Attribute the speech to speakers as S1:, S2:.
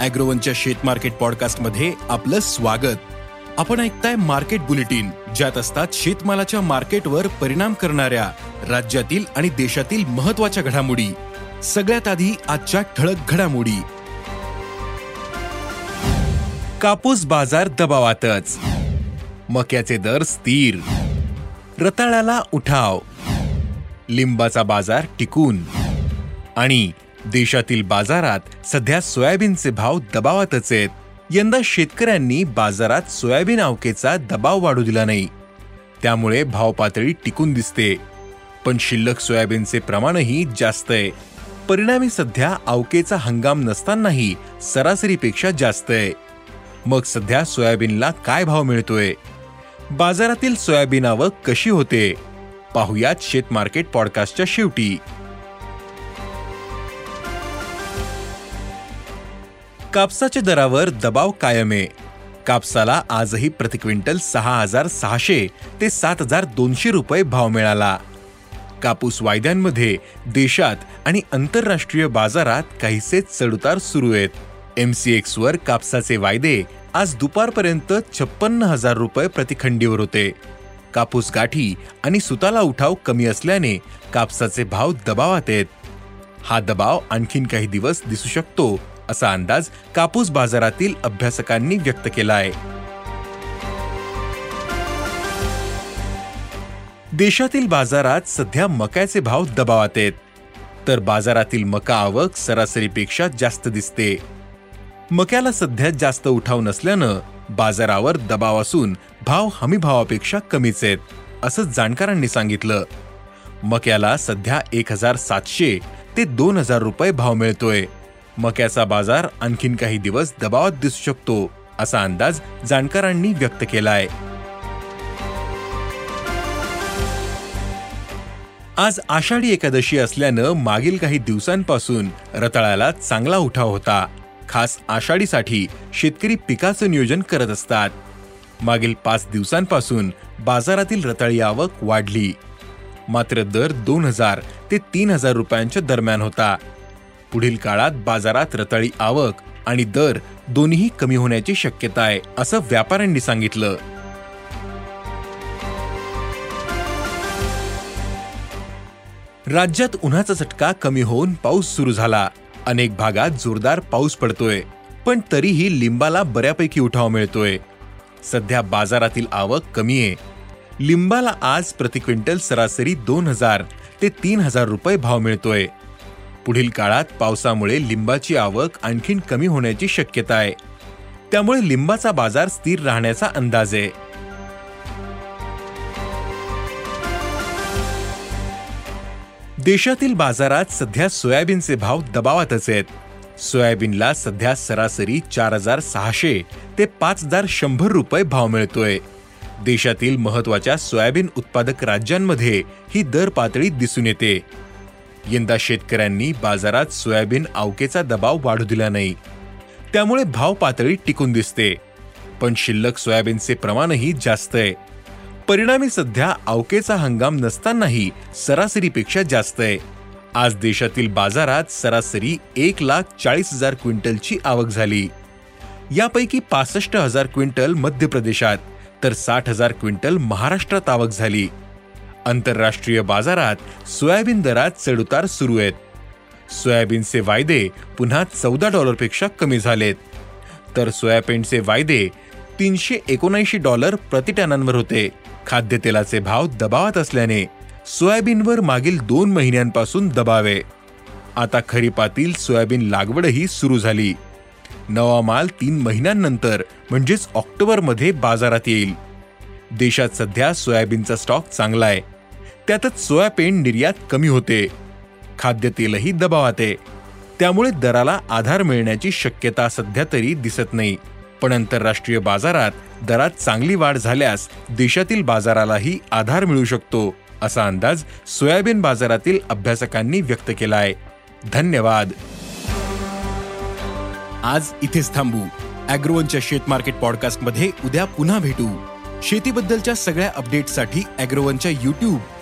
S1: अॅग्रोवनच्या शेत मार्केट पॉडकास्टमध्ये आपलं स्वागत. आपण ऐकताय मार्केट बुलेटिन ज्यात असतात शेतमालाच्या मार्केटवर परिणाम करणाऱ्या राज्यातील आणि देशातील महत्त्वाच्या घडामोडी. सगळ्यात आधी आजच्या ठळक घडामोडी. कापूस बाजार दबावातच. मक्याचे दर स्थिर. रताळ्याला उठाव. लिंबाचा बाजार टिकून. आणि देशातील बाजारात सध्या सोयाबीनचे भाव दबावातच आहेत. यंदा शेतकऱ्यांनी बाजारात सोयाबीन आवकेचा दबाव वाढू दिला नाही. त्यामुळे भाव पातळी टिकून दिसते. पण शिल्लक सोयाबीनचे प्रमाणही जास्त आहे. परिणामी सध्या आवकेचा हंगाम नसतानाही सरासरीपेक्षा जास्त आहे. मग सध्या सोयाबीनला काय भाव मिळतोय? बाजारातील सोयाबीन आवक कशी होते? पाहुयात शेत मार्केट पॉडकास्टच्या शेवटी. कापसाच्या दरावर दबाव कायम. आहे कापसाला आजही प्रति क्विंटल सहा हजार सहाशे ते सात हजार दोनशे रुपये भाव मिळाला. कापूस वायद्यांमध्ये देशात आणि आंतरराष्ट्रीय बाजारात काहीसे चढउतार सुरू आहेत. एमसीएक्स वर कापसाचे वायदे आज दुपारपर्यंत छप्पन्न हजार रुपये प्रतिखंडीवर होते. कापूस गाठी आणि सुताला उठाव कमी असल्याने कापसाचे भाव दबावात आहेत. हा दबाव आणखीन काही दिवस दिसू शकतो असा अंदाज कापूस बाजारातील अभ्यासकांनी व्यक्त केला आहे देशातील बाजारात सध्या मक्याचे भाव दबावात आहेत. तर बाजारातील मका आवक सरासरीपेक्षा जास्त दिसते. मक्याला सध्या जास्त उठाव नसल्यानं बाजारावर दबाव असून भाव हमी भावापेक्षा कमीच आहेत असं जाणकारांनी सांगितलं. मक्याला सध्या एक हजार सातशे ते दोन हजार रुपये भाव मिळतोय. मक्याचा बाजार आणखीन काही दिवस दबावात दिसू शकतो असा अंदाज जाणकारांनी व्यक्त केलाय. आज आषाढी एकादशी असल्यानं मागील काही दिवसांपासून रताळ्याला चांगला उठाव होता. खास आषाढीसाठी शेतकरी पिकाचं नियोजन करत असतात. मागील पाच दिवसांपासून बाजारातील रताळी आवक वाढली. मात्र दर दोन हजार ते तीन हजार रुपयांच्या दरम्यान होता. पुढील काळात बाजारात रताळी आवक आणि दर दोन्ही कमी होण्याची शक्यता आहे असं व्यापाऱ्यांनी सांगितलं. राज्यात उन्हाचा चटका कमी होऊन पाऊस सुरू झाला. अनेक भागात जोरदार पाऊस पडतोय पण तरीही लिंबाला बऱ्यापैकी उठाव मिळतोय. सध्या बाजारातील आवक कमी आहे. लिंबाला आज प्रति क्विंटल सरासरी दोन हजार ते तीन हजार रुपये भाव मिळतोय. पुढील काळात पावसामुळे लिंबाची आवक आणखीन कमी होण्याची शक्यता आहे. त्यामुळे लिंबाचा बाजार स्थिर राहण्याचा अंदाज आहे. देशातील बाजारात सध्या सोयाबीनचे भाव दबावातच आहेत. सोयाबीनला सध्या सरासरी चार हजार सहाशे ते पाच हजार शंभर रुपये भाव मिळतोय. देशातील महत्त्वाच्या सोयाबीन उत्पादक राज्यांमध्ये ही दर पातळी दिसून येते. यंदा शेतकऱ्यांनी बाजारात सोयाबीन अवकेचा दबाव वाढू दिला नाही. त्यामुळे भाव पातळी टिकून दिसते. पण शिल्लक सोयाबीनचे प्रमाणही जास्त आहे. परिणामी सध्या अवकेचा हंगाम नसतानाही सरासरीपेक्षा जास्त आहे. आज देशातील बाजारात सरासरी एक लाख चाळीस हजार क्विंटलची आवक झाली. यापैकी पासष्ट हजार क्विंटल मध्य प्रदेशात तर साठ हजार क्विंटल महाराष्ट्रात आवक झाली. आंतरराष्ट्रीय बाजारात सोयाबीन दरात चढउतार सुरू आहेत. सोयाबीनचे वायदे पुन्हा चौदा डॉलरपेक्षा कमी झालेत. तर सोयाबीनचे वायदे तीनशे एकोणऐंशी डॉलर प्रतिटनांवर होते. खाद्यतेलाचे भाव दबावात असल्याने सोयाबीनवर मागील दोन महिन्यांपासून दबावे आता खरीपातील सोयाबीन लागवडही सुरू झाली. नवा माल तीन महिन्यांनंतर म्हणजेच ऑक्टोबरमध्ये बाजारात येईल. देशात सध्या सोयाबीनचा स्टॉक चांगला आहे. त्यातच सोयाबीन निर्यात कमी होते. खाद्यतेलही दबावात आहे. त्यामुळे दराला आधार मिळण्याची शक्यता सध्या तरी दिसत नाही. पण आंतरराष्ट्रीय बाजारात दरात चांगली वाढ झाल्यास देशातील बाजारालाही आधार मिळू शकतो असा अंदाज सोयाबीन बाजारातील अभ्यासकांनी व्यक्त केला आहे धन्यवाद.
S2: आज इथेच थांबू. अॅग्रोवनच्या शेत मार्केट पॉडकास्टमध्ये उद्या पुन्हा भेटू. शेतीबद्दलच्या सगळ्या अपडेट्ससाठी अॅग्रोवनच्या युट्यूब